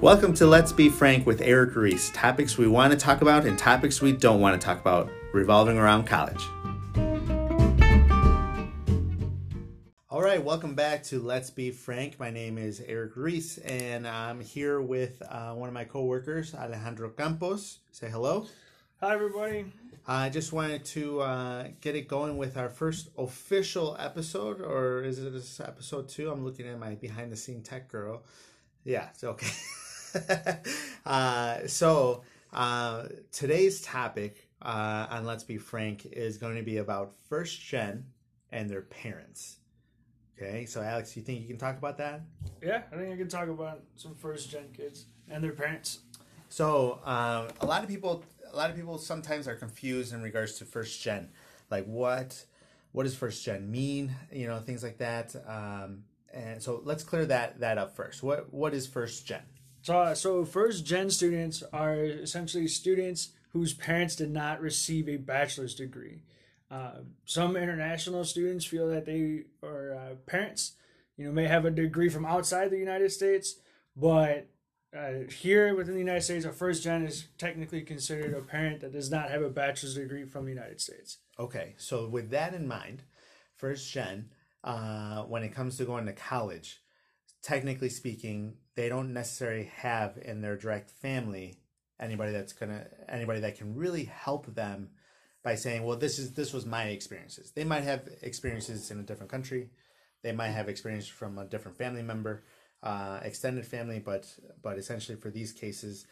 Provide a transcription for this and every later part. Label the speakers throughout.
Speaker 1: Welcome to Let's Be Frank with Eric Reese. Topics we want to talk about and topics we don't want to talk about, revolving around college. All right, welcome back to Let's Be Frank. My name is Eric Reese, and I'm here with uh, one of my coworkers, Alejandro Campos. Say hello.
Speaker 2: Hi, everybody.
Speaker 1: I just wanted to uh, get it going with our first official episode, or is it this episode two? I'm looking at my behind the scene tech girl. Yeah, it's okay. uh, so uh, today's topic uh, on Let's Be Frank is going to be about first gen and their parents. Okay, so Alex, you think you can talk about that?
Speaker 2: Yeah, I think I can talk about some first gen kids and their parents.
Speaker 1: So um, a lot of people, a lot of people sometimes are confused in regards to first gen, like what, what does first gen mean? You know, things like that. Um, and so let's clear that that up first. What what is first gen?
Speaker 2: So, uh, so first gen students are essentially students whose parents did not receive a bachelor's degree. Uh, some international students feel that they or uh, parents, you know, may have a degree from outside the United States, but uh, here within the United States, a first gen is technically considered a parent that does not have a bachelor's degree from the United States.
Speaker 1: Okay, so with that in mind, first gen, uh, when it comes to going to college, technically speaking, they don't necessarily have in their direct family anybody that's gonna anybody that can really help them by saying, well, this is this was my experiences. They might have experiences in a different country, they might have experience from a different family member, uh, extended family, but but essentially for these cases,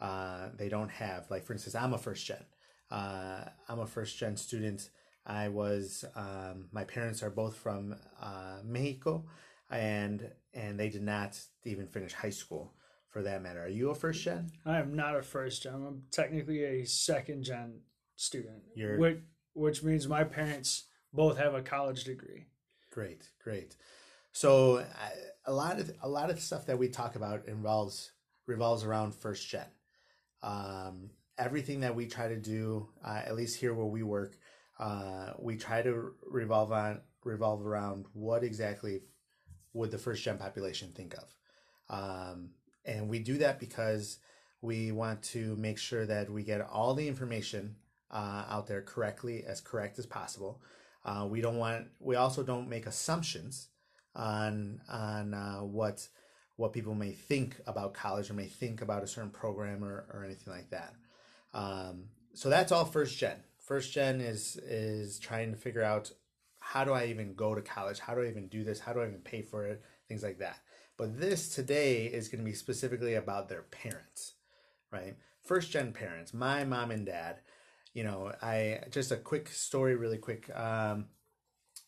Speaker 1: uh, they don't have. Like for instance, I'm a first gen. Uh, I'm a first gen student. I was um, my parents are both from uh, Mexico, and and they did not even finish high school for that matter. Are you a first gen?
Speaker 2: I am not a first gen. I'm technically a second gen student.
Speaker 1: You're-
Speaker 2: which which means my parents both have a college degree.
Speaker 1: Great, great. So I- a lot of a lot of stuff that we talk about involves revolves around first gen. Um, everything that we try to do, uh, at least here where we work, uh, we try to revolve on revolve around what exactly would the first gen population think of, um, and we do that because we want to make sure that we get all the information uh, out there correctly, as correct as possible. Uh, we don't want. We also don't make assumptions on on uh, what what people may think about college or may think about a certain program or, or anything like that. Um, so that's all first gen. First gen is is trying to figure out how do I even go to college? How do I even do this? How do I even pay for it? Things like that. But this today is going to be specifically about their parents, right? First gen parents, my mom and dad. You know, I just a quick story, really quick. Um,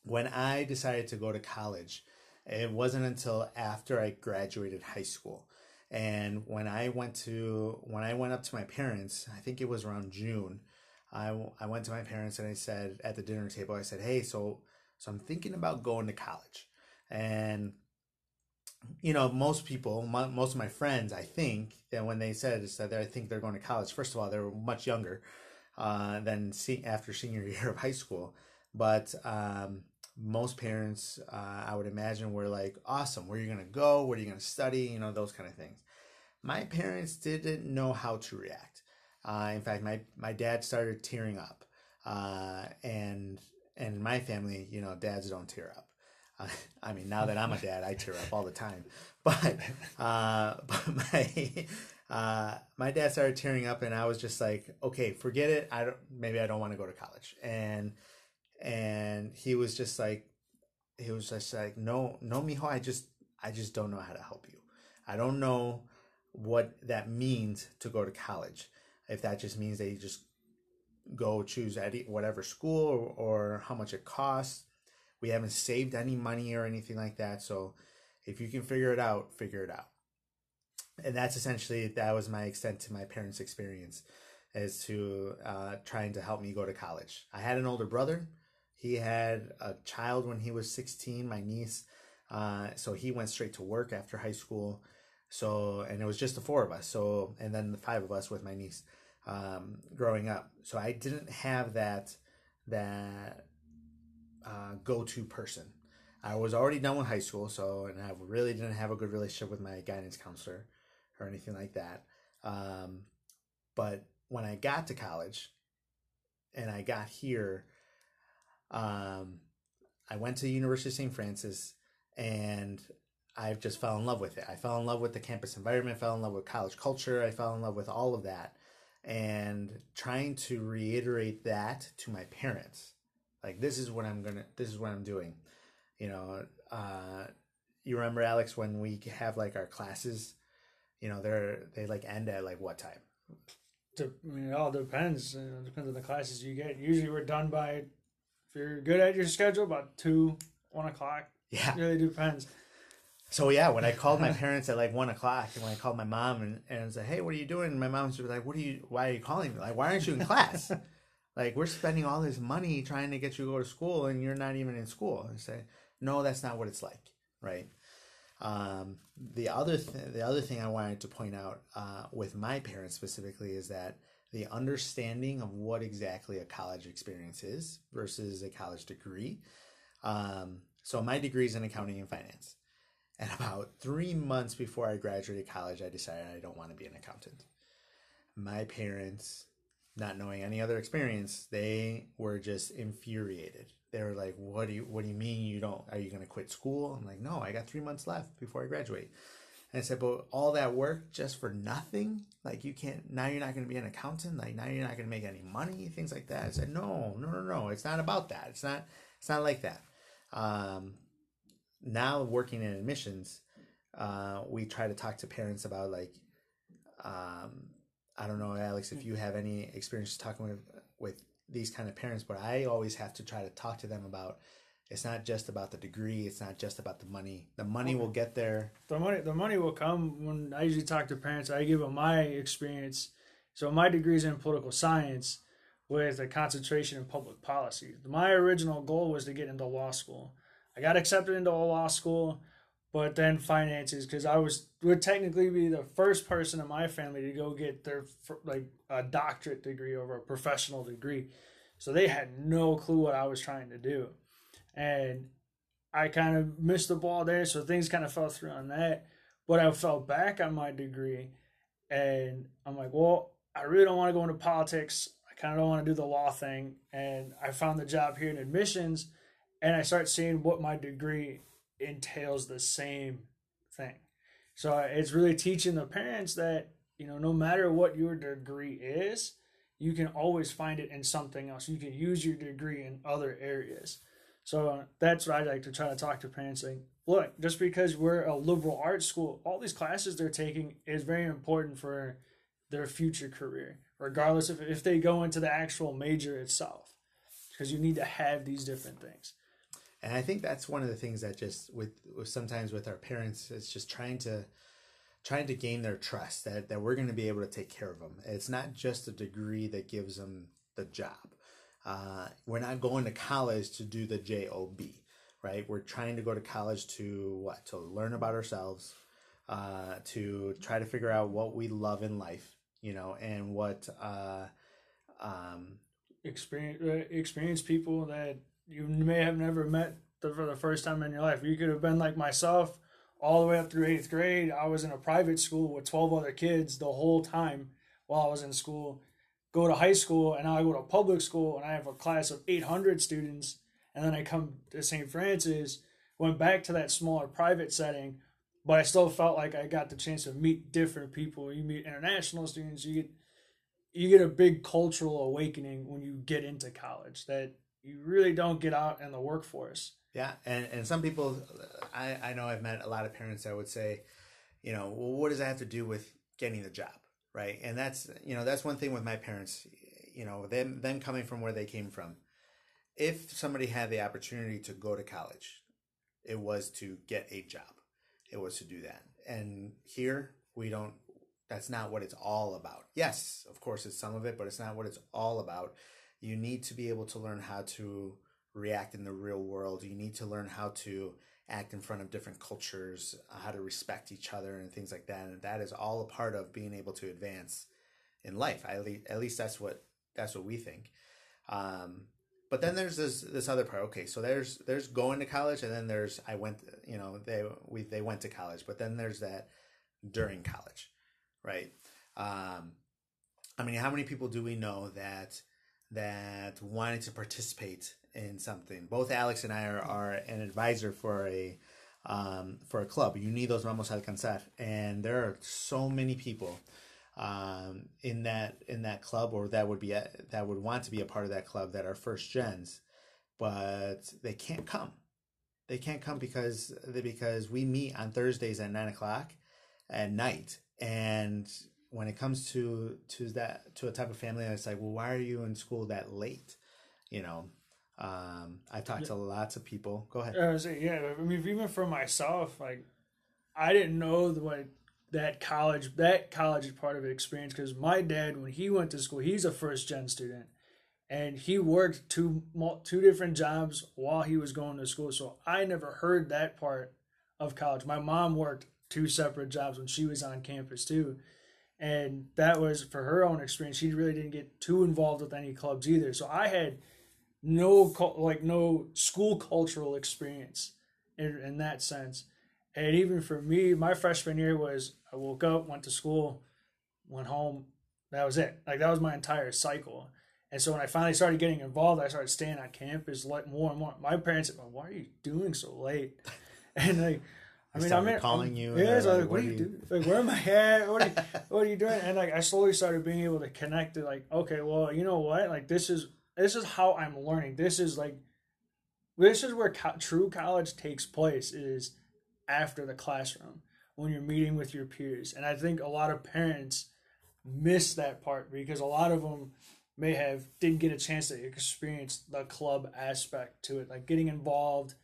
Speaker 1: when I decided to go to college, it wasn't until after I graduated high school. And when I went to when I went up to my parents, I think it was around June. I, I went to my parents and I said at the dinner table, I said, "Hey, so so I'm thinking about going to college." And you know, most people, mo- most of my friends, I think that when they said is that I think they're going to college. First of all, they were much younger uh, than se- after senior year of high school, but um, most parents, uh, I would imagine, were like, "Awesome, where are you gonna go? What are you gonna study? You know, those kind of things." My parents didn't know how to react. Uh, in fact, my my dad started tearing up, uh, and and in my family, you know, dads don't tear up. Uh, I mean, now that I'm a dad, I tear up all the time. But uh, but my uh, my dad started tearing up, and I was just like, okay, forget it. I don't. Maybe I don't want to go to college. And and he was just like, he was just like, no, no, mijo, I just I just don't know how to help you. I don't know what that means to go to college. If that just means that you just go choose any whatever school or, or how much it costs. We haven't saved any money or anything like that. So if you can figure it out, figure it out. And that's essentially that was my extent to my parents' experience as to uh, trying to help me go to college. I had an older brother. He had a child when he was 16, my niece. Uh, so he went straight to work after high school. So, and it was just the four of us. So, and then the five of us with my niece um, growing up. So I didn't have that, that uh, go-to person. I was already done with high school, so and I really didn't have a good relationship with my guidance counselor or anything like that. Um, but when I got to college and I got here, um, I went to the University of St. Francis and I just fell in love with it. I fell in love with the campus environment, fell in love with college culture, I fell in love with all of that. And trying to reiterate that to my parents. Like this is what I'm gonna this is what I'm doing. You know, uh you remember Alex when we have like our classes, you know, they're they like end at like what time?
Speaker 2: I mean, it all depends. You know, it depends on the classes you get. Usually, we're done by if you're good at your schedule about two, one o'clock.
Speaker 1: Yeah,
Speaker 2: it really depends.
Speaker 1: So yeah, when I called my parents at like one o'clock, and when I called my mom and, and said, "Hey, what are you doing?" my mom's like, "What are you? Why are you calling me? Like, why aren't you in class? like, we're spending all this money trying to get you to go to school, and you're not even in school." I say, "No, that's not what it's like, right?" Um, the other th- the other thing I wanted to point out uh, with my parents specifically is that the understanding of what exactly a college experience is versus a college degree. Um, so my degree is in accounting and finance. And about three months before I graduated college, I decided I don't want to be an accountant. My parents, not knowing any other experience, they were just infuriated. They were like, "What do you What do you mean you don't? Are you going to quit school?" I'm like, "No, I got three months left before I graduate." And I said, "But all that work just for nothing? Like you can't now? You're not going to be an accountant? Like now you're not going to make any money? Things like that?" I said, "No, no, no, no. It's not about that. It's not. It's not like that." Um, now working in admissions, uh, we try to talk to parents about like, um, I don't know, Alex, if you have any experience talking with with these kind of parents, but I always have to try to talk to them about. It's not just about the degree. It's not just about the money. The money will get there.
Speaker 2: The money, the money will come when I usually talk to parents. I give them my experience. So my degree is in political science, with a concentration in public policy. My original goal was to get into law school. I got accepted into a law school, but then finances because I was would technically be the first person in my family to go get their like a doctorate degree over a professional degree. So they had no clue what I was trying to do. And I kind of missed the ball there, so things kind of fell through on that. But I fell back on my degree and I'm like, well, I really don't want to go into politics. I kind of don't want to do the law thing. And I found the job here in admissions and I start seeing what my degree entails the same thing. So it's really teaching the parents that, you know, no matter what your degree is, you can always find it in something else. You can use your degree in other areas. So that's what I like to try to talk to parents saying, look, just because we're a liberal arts school, all these classes they're taking is very important for their future career, regardless of if they go into the actual major itself. Because you need to have these different things
Speaker 1: and I think that's one of the things that just with, with sometimes with our parents, it's just trying to trying to gain their trust that that we're going to be able to take care of them. It's not just a degree that gives them the job. Uh, we're not going to college to do the job, right? We're trying to go to college to what? To learn about ourselves, uh, to try to figure out what we love in life, you know, and what uh, um,
Speaker 2: experience uh, experience people that you may have never met the, for the first time in your life. You could have been like myself all the way up through eighth grade. I was in a private school with 12 other kids the whole time while I was in school. Go to high school, and now I go to public school, and I have a class of 800 students. And then I come to St. Francis, went back to that smaller private setting, but I still felt like I got the chance to meet different people. You meet international students, you get you get a big cultural awakening when you get into college that you really don't get out in the workforce.
Speaker 1: Yeah, and and some people, I I know I've met a lot of parents that would say, you know, well, what does that have to do with getting the job, right? And that's you know that's one thing with my parents, you know, them them coming from where they came from. If somebody had the opportunity to go to college, it was to get a job. It was to do that. And here we don't. That's not what it's all about. Yes, of course, it's some of it, but it's not what it's all about you need to be able to learn how to react in the real world. You need to learn how to act in front of different cultures, how to respect each other, and things like that. And that is all a part of being able to advance in life. I, at least that's what that's what we think. Um, but then there's this this other part. Okay, so there's there's going to college, and then there's I went. You know, they we they went to college, but then there's that during college, right? Um, I mean, how many people do we know that that wanted to participate in something? Both Alex and I are, are an advisor for a um, for a club. Unidos Vamos a Alcanzar, and there are so many people um, in that in that club, or that would be a, that would want to be a part of that club that are first gens, but they can't come. They can't come because because we meet on Thursdays at nine o'clock at night, and when it comes to to that to a type of family, it's like, well, why are you in school that late? You know, um, I've talked to lots of people. Go ahead.
Speaker 2: I was saying, yeah, I mean, even for myself, like, I didn't know the what that college that college is part of the experience because my dad, when he went to school, he's a first gen student, and he worked two two different jobs while he was going to school. So I never heard that part of college. My mom worked two separate jobs when she was on campus too and that was for her own experience she really didn't get too involved with any clubs either. So i had no like no school cultural experience in, in that sense. And even for me my freshman year was i woke up went to school went home. That was it. Like that was my entire cycle. And so when i finally started getting involved i started staying on campus like more and more. My parents said well, why are you doing so late? And like I mean, I'm
Speaker 1: calling I'm, you.
Speaker 2: Yeah, like, uh, like, what, are you doing? Like, where am I at? What are you, what are you doing? And like, I slowly started being able to connect it. like, okay, well, you know what? Like, this is this is how I'm learning. This is like, this is where co- true college takes place is after the classroom when you're meeting with your peers. And I think a lot of parents miss that part because a lot of them may have didn't get a chance to experience the club aspect to it, like getting involved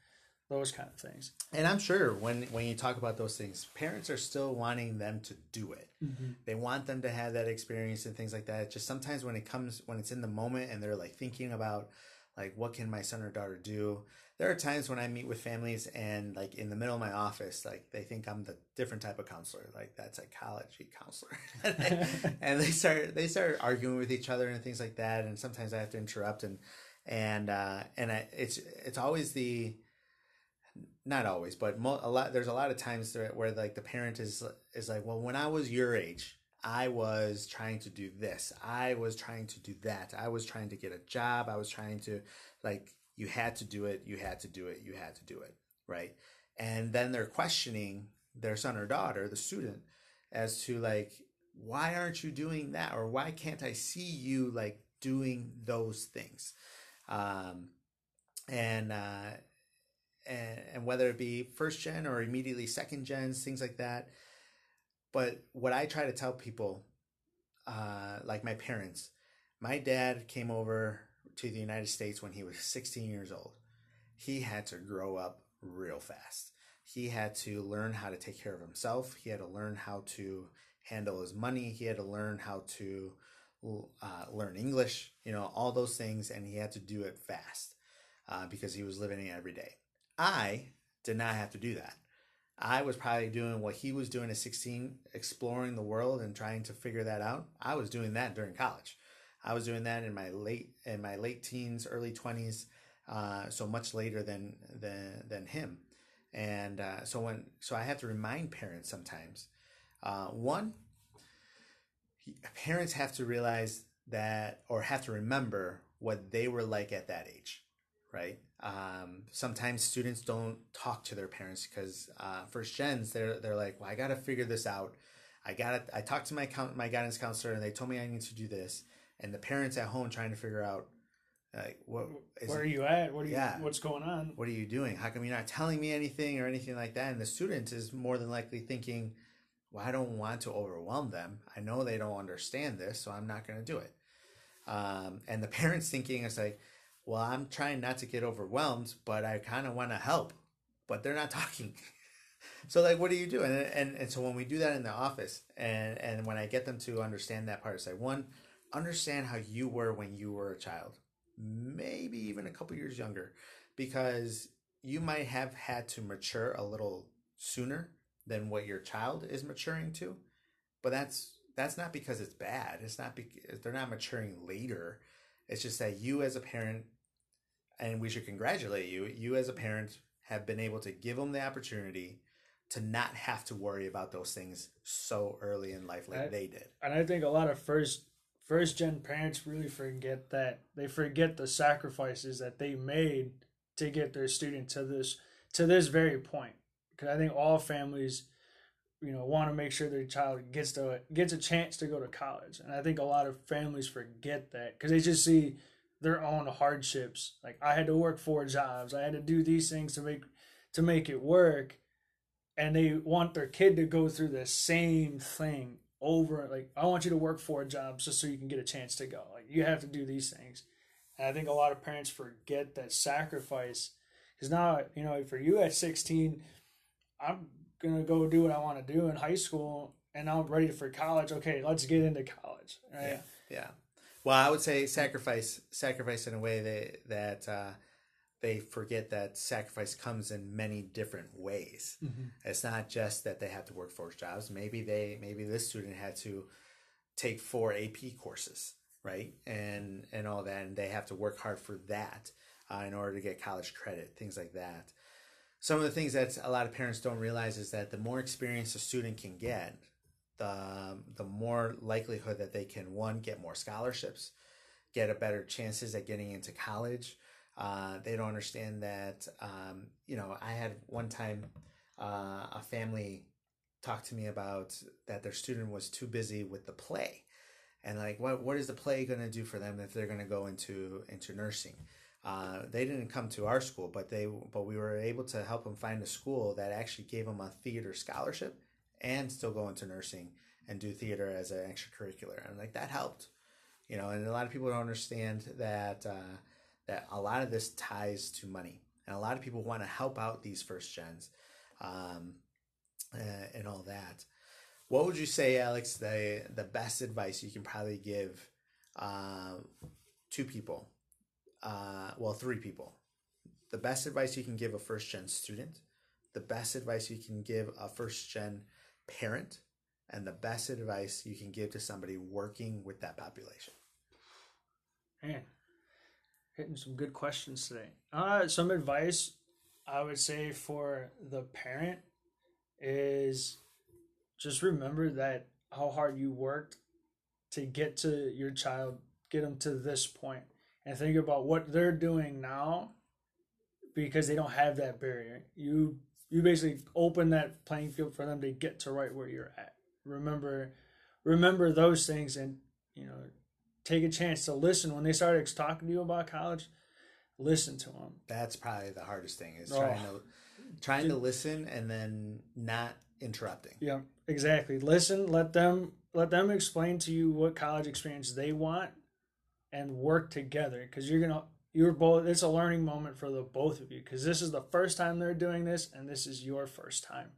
Speaker 2: those kind of things.
Speaker 1: And I'm sure when when you talk about those things, parents are still wanting them to do it. Mm-hmm. They want them to have that experience and things like that. Just sometimes when it comes when it's in the moment and they're like thinking about like what can my son or daughter do. There are times when I meet with families and like in the middle of my office, like they think I'm the different type of counselor, like that psychology counselor, and they start they start arguing with each other and things like that. And sometimes I have to interrupt and and uh, and I, it's it's always the not always, but mo- a lot. There's a lot of times where, where like the parent is is like, well, when I was your age, I was trying to do this. I was trying to do that. I was trying to get a job. I was trying to like you had to do it. You had to do it. You had to do it. Right. And then they're questioning their son or daughter, the student, as to like, why aren't you doing that? Or why can't I see you like doing those things? Um, and, uh, and, and whether it be first gen or immediately second gens, things like that. But what I try to tell people, uh, like my parents, my dad came over to the United States when he was 16 years old. He had to grow up real fast. He had to learn how to take care of himself. He had to learn how to handle his money. He had to learn how to uh, learn English, you know, all those things. And he had to do it fast uh, because he was living it every day. I did not have to do that. I was probably doing what he was doing at 16, exploring the world and trying to figure that out. I was doing that during college. I was doing that in my late in my late teens, early 20s, uh, so much later than than than him. And uh, so when so I have to remind parents sometimes. Uh, one, parents have to realize that or have to remember what they were like at that age, right? Um, sometimes students don't talk to their parents because uh, first gens they're they're like, well, I got to figure this out. I got I talked to my count, my guidance counselor and they told me I need to do this. And the parents at home trying to figure out like what
Speaker 2: where it, are you at? What are you? Yeah, what's going on?
Speaker 1: What are you doing? How come you're not telling me anything or anything like that? And the student is more than likely thinking, well, I don't want to overwhelm them. I know they don't understand this, so I'm not going to do it. Um, and the parents thinking it's like well, I'm trying not to get overwhelmed, but I kind of want to help, but they're not talking. so like, what do you do? And, and, and so when we do that in the office and, and when I get them to understand that part, I say one, understand how you were when you were a child, maybe even a couple years younger, because you might have had to mature a little sooner than what your child is maturing to, but that's, that's not because it's bad. It's not because they're not maturing later. It's just that you as a parent and we should congratulate you. You, as a parent, have been able to give them the opportunity to not have to worry about those things so early in life like
Speaker 2: I-
Speaker 1: they did.
Speaker 2: and I think a lot of first first gen parents really forget that they forget the sacrifices that they made to get their student to this to this very point. Because I think all families, you know, want to make sure their child gets to gets a chance to go to college, and I think a lot of families forget that because they just see their own hardships. Like I had to work four jobs, I had to do these things to make to make it work, and they want their kid to go through the same thing over like i want you to work four jobs just so you can get a chance to go. Like you have to do these things. And i think a lot of parents forget that sacrifice because now you know for you at 16 i'm gonna go do what i want to do in high school and i'm ready for college. Okay let's get into college right?
Speaker 1: Yeah, yeah. Well, I would say sacrifice, sacrifice in a way that that uh, they forget that sacrifice comes in many different ways.
Speaker 2: Mhm.
Speaker 1: It's not just that they have to work four jobs. Maybe they, maybe this student had to take four AP courses, right, and and all that, and they have to work hard for that uh, in order to get college credit, things like that. Some of the things that a lot of parents don't realize is that the more experience a student can get, the the more likelihood that they can one get more scholarships, get a better chances at getting into college. Uh, they don't understand that. Um, you know, I had one time uh, a family talk to me about that their student was too busy with the play, and like what what is the play going to do for them if they're going to go into into nursing? Uh, they didn't come to our school, but they but we were able to help them find a school that actually gave them a theater scholarship and still go into nursing and do theater as an extracurricular, and like that helped, you know. And a lot of people don't understand that uh, that a lot of this ties to money, and a lot of people want to help out these first gens, um, uh, and all that. What would you say, Alex? The the best advice you can probably give uh, two people, uh, well, three people. The best advice you can give a first gen student, the best advice you can give a first gen parent, and the best advice you can give to somebody working with that population.
Speaker 2: Man, hitting some good questions today. Uh, some advice I would say for the parent is just remember that how hard you worked to get to your child, get them to this point, and think about what they're doing now because they don't have that barrier. You you basically open that playing field for them to get to right where you're at. Remember remember those things and you know take a chance to listen when they start talking to you about college. Listen to them.
Speaker 1: That's probably the hardest thing is
Speaker 2: Oh.
Speaker 1: trying to trying to listen and then not interrupting.
Speaker 2: Yeah, exactly. Listen, let them let them explain to you what college experience they want, and work together because you're gonna you're both. It's a learning moment for the both of you because this is the first time they're doing this, and this is your first time.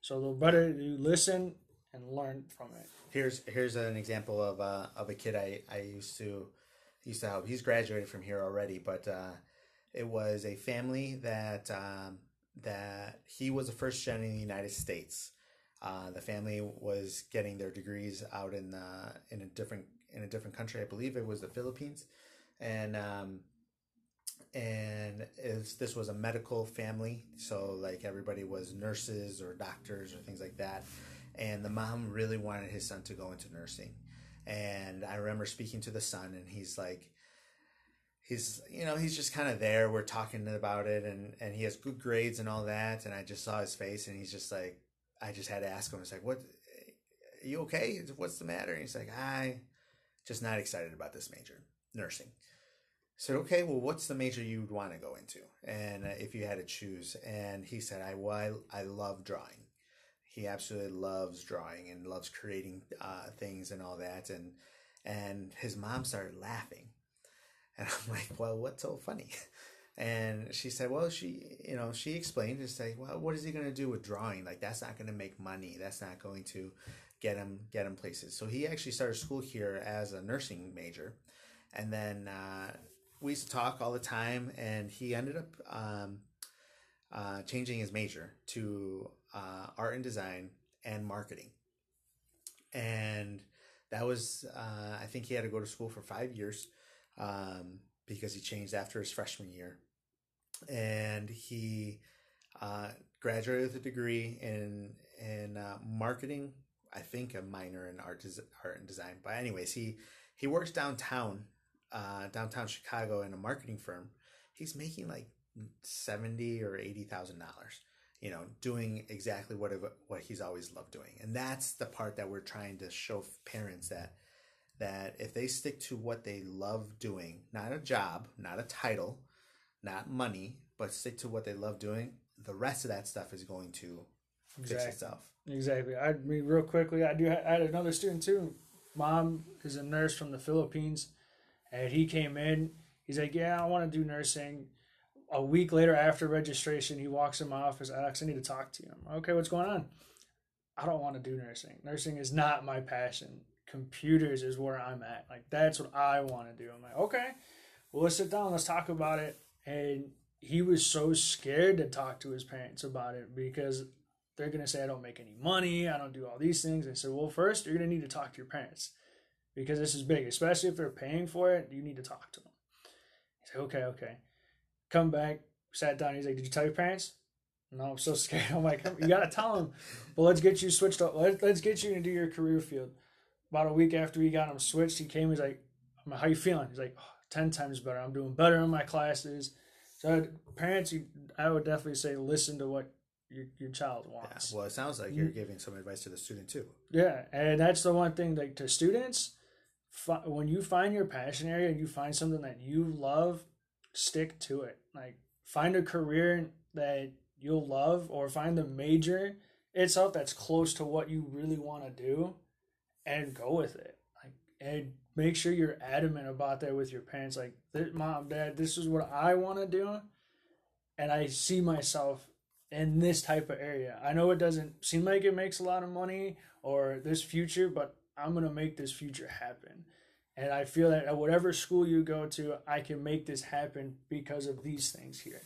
Speaker 2: So the better you listen and learn from it.
Speaker 1: Here's here's an example of uh, of a kid I, I used to used to help. He's graduated from here already, but uh, it was a family that um, that he was the first gen in the United States. Uh, the family was getting their degrees out in uh, in a different in a different country. I believe it was the Philippines, and um, and if this was a medical family, so like everybody was nurses or doctors or things like that and the mom really wanted his son to go into nursing. And i remember speaking to the son and he's like he's you know he's just kind of there we're talking about it and and he has good grades and all that and i just saw his face and he's just like i just had to ask him it's like what are you okay? What's the matter? And he's like i just not excited about this major nursing said okay well what's the major you'd want to go into? And uh, if you had to choose and he said i well i, I love drawing. He absolutely loves drawing and loves creating uh, things and all that and and his mom started laughing. And i'm like well what's so funny? And she said well she you know she explained and said well what is he going to do with drawing? Like that's not going to make money. That's not going to get him get him places. So he actually started school here as a nursing major. And then uh, we used to talk all the time and he ended up um, uh, changing his major to uh, art and design and marketing. And that was, uh, I think he had to go to school for five years um, because he changed after his freshman year. And he uh, graduated with a degree in in uh, marketing. I think a minor in art art and design. But anyways, he he works downtown, uh, downtown Chicago in a marketing firm. He's making like seventy or eighty thousand dollars. You know, doing exactly what what he's always loved doing, and that's the part that we're trying to show parents that that if they stick to what they love doing, not a job, not a title, not money, but stick to what they love doing, the rest of that stuff is going to
Speaker 2: Exactly.
Speaker 1: fix itself.
Speaker 2: Exactly. I mean, real quickly, I do. I had another student too. Mom is a nurse from the Philippines, and he came in. He's like, "Yeah, I want to do nursing." A week later, after registration, he walks in my office. Alex, I need to talk to you. I'm, okay, what's going on? I don't want to do nursing. Nursing is not my passion. Computers is where I'm at. Like that's what I want to do. I'm like, okay, well, let's sit down. Let's talk about it. And he was so scared to talk to his parents about it because they're going to say I don't make any money, I don't do all these things. I said, well, first you're going to need to talk to your parents because this is big, especially if they're paying for it. You need to talk to them. He's like, okay, okay. Come back, sat down. He's like, did you tell your parents? No, I'm so scared. I'm like, you got to tell them. But let's get you switched up. Let, let's get you into your career field. About a week after we got him switched, he came. He's like, I'm like, how you feeling? He's like, oh, 10 times better. I'm doing better in my classes. So parents, you, I would definitely say listen to what your, your child wants.
Speaker 1: Yeah. Well, it sounds like mm-hmm. you're giving some advice to the student too.
Speaker 2: Yeah, and that's the one thing like to students, fi- when you find your passion area and you find something that you love, stick to it. Like find a career that you'll love or find the major itself that's close to what you really want to do and go with it. Like and make sure you're adamant about that with your parents like mom, dad, this is what I want to do and I see myself in this type of area. I know it doesn't seem like it makes a lot of money or this future, but I'm going to make this future happen. And I feel that at whatever school you go to, I can make this happen because of these things here.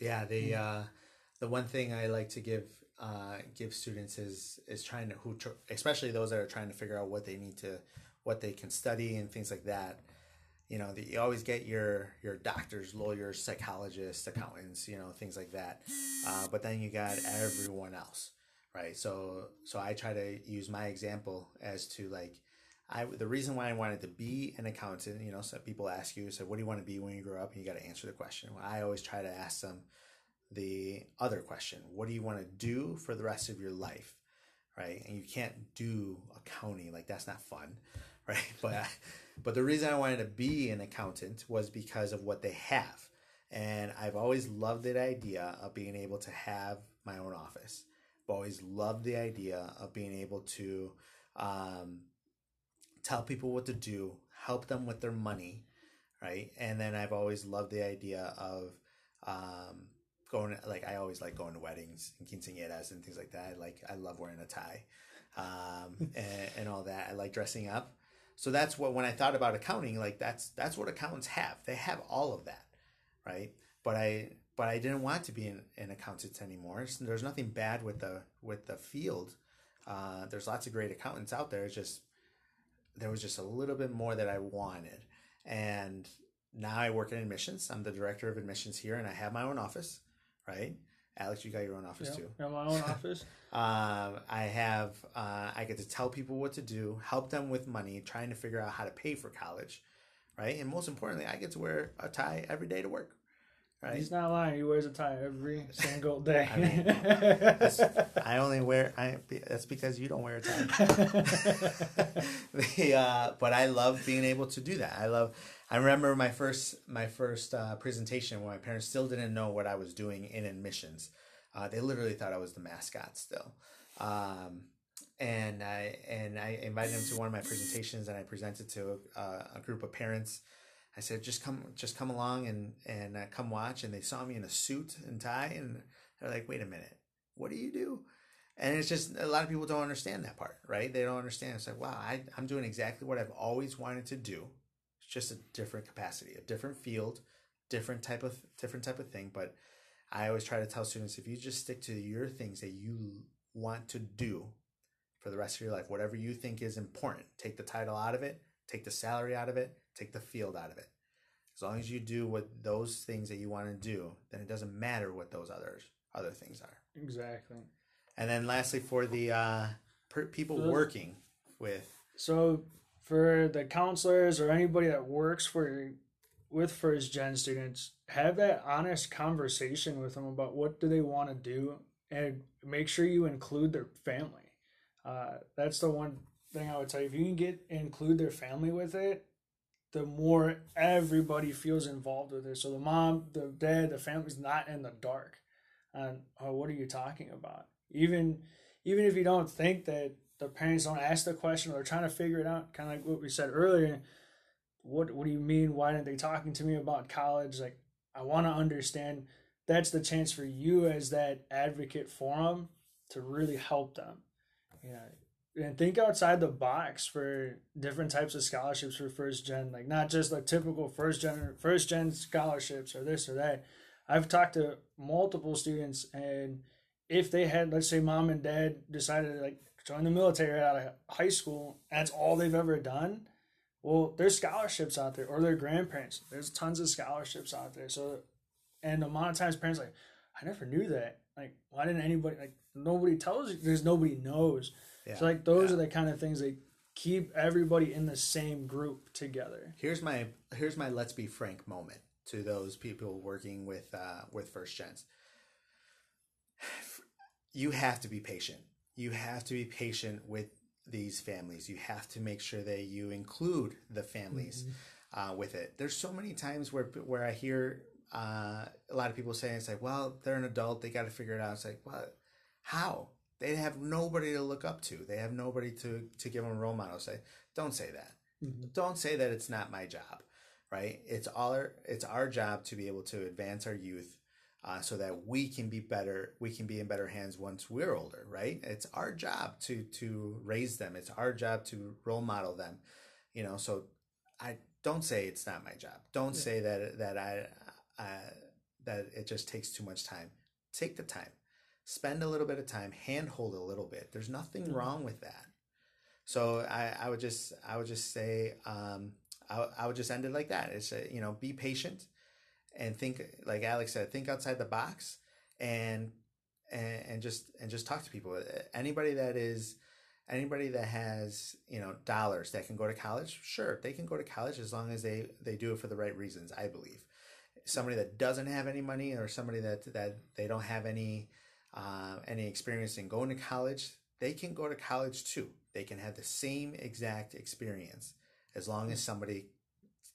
Speaker 1: Yeah, the uh, the one thing I like to give uh, give students is is trying to who tr- especially those that are trying to figure out what they need to what they can study and things like that you know that you always get your your doctors lawyers psychologists accountants you know things like that uh, but then you got everyone else right? So so i try to use my example as to like i the reason why i wanted to be an accountant you know so people ask you so what do you want to be when you grow up? And you got to answer the question. Well, i always try to ask them the other question. What do you want to do for the rest of your life? Right? And you can't do accounting like that's not fun right? But but the reason I wanted to be an accountant was because of what they have. And I've always loved the idea of being able to have my own office. I've always loved the idea of being able to um, tell people what to do, help them with their money, right? And then I've always loved the idea of um, going, like, I always like going to weddings and quinceañeras and things like that. Like, I love wearing a tie um, and, and all that. I like dressing up so that's what when I thought about accounting, like that's that's what accountants have. They have all of that, right? But I but I didn't want to be an, an accountant anymore. So there's nothing bad with the with the field. Uh, there's lots of great accountants out there. It's just there was just a little bit more that I wanted, and now I work in admissions. I'm the director of admissions here, and I have my own office, right? Alex, you got your own office
Speaker 2: yeah,
Speaker 1: too.
Speaker 2: I have my own office.
Speaker 1: um, I have uh, I get to tell people what to do, help them with money, trying to figure out how to pay for college, right? And most importantly, I get to wear a tie every day to work. Right?
Speaker 2: He's not lying. He wears a tie every single day.
Speaker 1: I mean, I only wear. I that's because you don't wear a tie. the, uh, but I love being able to do that. I love. I remember my first my first uh, presentation when my parents still didn't know what I was doing in admissions. Uh, they literally thought I was the mascot still. Um, and I and I invited them to one of my presentations, and I presented to uh, a group of parents. I said, "Just come, just come along and and uh, come watch." And they saw me in a suit and tie, and they're like, "Wait a minute, what do you do?" And it's just a lot of people don't understand that part, right? They don't understand. It's like, wow, I, I'm doing exactly what I've always wanted to do. It's just a different capacity, a different field, different type of different type of thing. But I always try to tell students if you just stick to your things that you want to do for the rest of your life, whatever you think is important, take the title out of it, take the salary out of it, take the field out of it. As long as you do what those things that you want to do, then it doesn't matter what those others other things are.
Speaker 2: Exactly.
Speaker 1: And then lastly, for the uh, per- people
Speaker 2: Those-
Speaker 1: working with,
Speaker 2: So for the counselors or anybody that works for with first gen students, have that honest conversation with them about what do they want to do and make sure you include their family. Uh, that's the one thing I would tell you. If you can get include their family with it, the more everybody feels involved with it. So the mom, the dad, the family's not in the dark. And oh, what are you talking about? Even even if you don't think that the parents don't ask the question or they're trying to figure it out, kind of like what we said earlier. What what do you mean? Why aren't they talking to me about college? Like I want to understand. That's the chance for you as that advocate for them to really help them. Yeah, and think outside the box for different types of scholarships for first gen, like not just like typical first gen first gen scholarships or this or that. I've talked to multiple students, and if they had, let's say, mom and dad decided to like join the military out of high school, that's all they've ever done. Well, there's scholarships out there, or their grandparents. There's tons of scholarships out there. So, and a lot of times parents like, I never knew that. Like, why didn't anybody like? Nobody tells you. There's nobody knows.
Speaker 1: yeah.
Speaker 2: So like those
Speaker 1: yeah.
Speaker 2: are the kind of things that keep everybody in the same group together.
Speaker 1: here's my here's my let's be frank moment to those people working with uh, with first gens. You have to be patient. You have to be patient with these families. You have to make sure that you include the families uh, with it. There's so many times where where I hear uh, a lot of people saying it's like, well, they're an adult, they got to figure it out. It's like, what? How? They have nobody to look up to. They have nobody to to give them a role model. Say, don't say that. Don't say that it's not my job, right? It's our it's our job to be able to advance our youth. Uh, so that we can be better, we can be in better hands once we're older, right? It's our job to to raise them. It's our job to role model them, you know. So I don't say it's not my job. Don't say that that I uh, that it just takes too much time. Take the time, spend a little bit of time, handhold a little bit. There's nothing
Speaker 2: Mhm.
Speaker 1: wrong with that. So I, I would just I would just say um, I, I would just end it like that. It's uh, you know be patient and think like Alex said, think outside the box and and, and just and just talk to people. Anybody that is anybody that has you know dollars that can go to college, sure they can go to college as long as they they do it for the right reasons. I believe somebody that doesn't have any money or somebody that that they don't have any uh, any experience in going to college, they can go to college too. They can have the same exact experience as long as somebody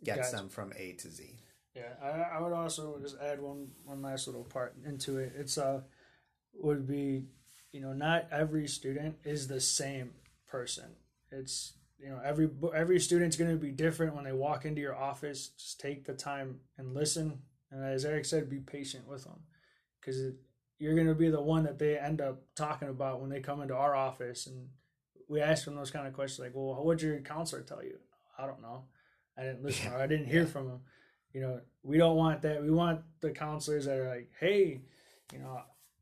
Speaker 1: gets
Speaker 2: Gotcha.
Speaker 1: them from A to Z.
Speaker 2: Yeah, I, I would also just add one one last little part into it. It's uh would be you know not every student is the same person. It's you know every every student's going to be different when they walk into your office. Just take the time and listen, and as Eric said, be patient with them because you're going to be the one that they end up talking about when they come into our office and we ask them those kind of questions like, "Well, what did your counselor tell you?" I don't know. I didn't listen
Speaker 1: Yeah.
Speaker 2: or I didn't hear
Speaker 1: Yeah.
Speaker 2: from them you know we don't want that we want the counselors that are like hey you know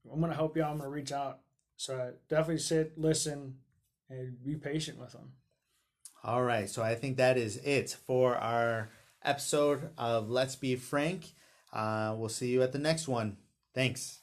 Speaker 2: i'm gonna help you out i'm gonna reach out so definitely sit listen and be patient with them
Speaker 1: All right, so I think that is it for our episode of Let's Be Frank. Uh, we'll see you at the next one. Thanks.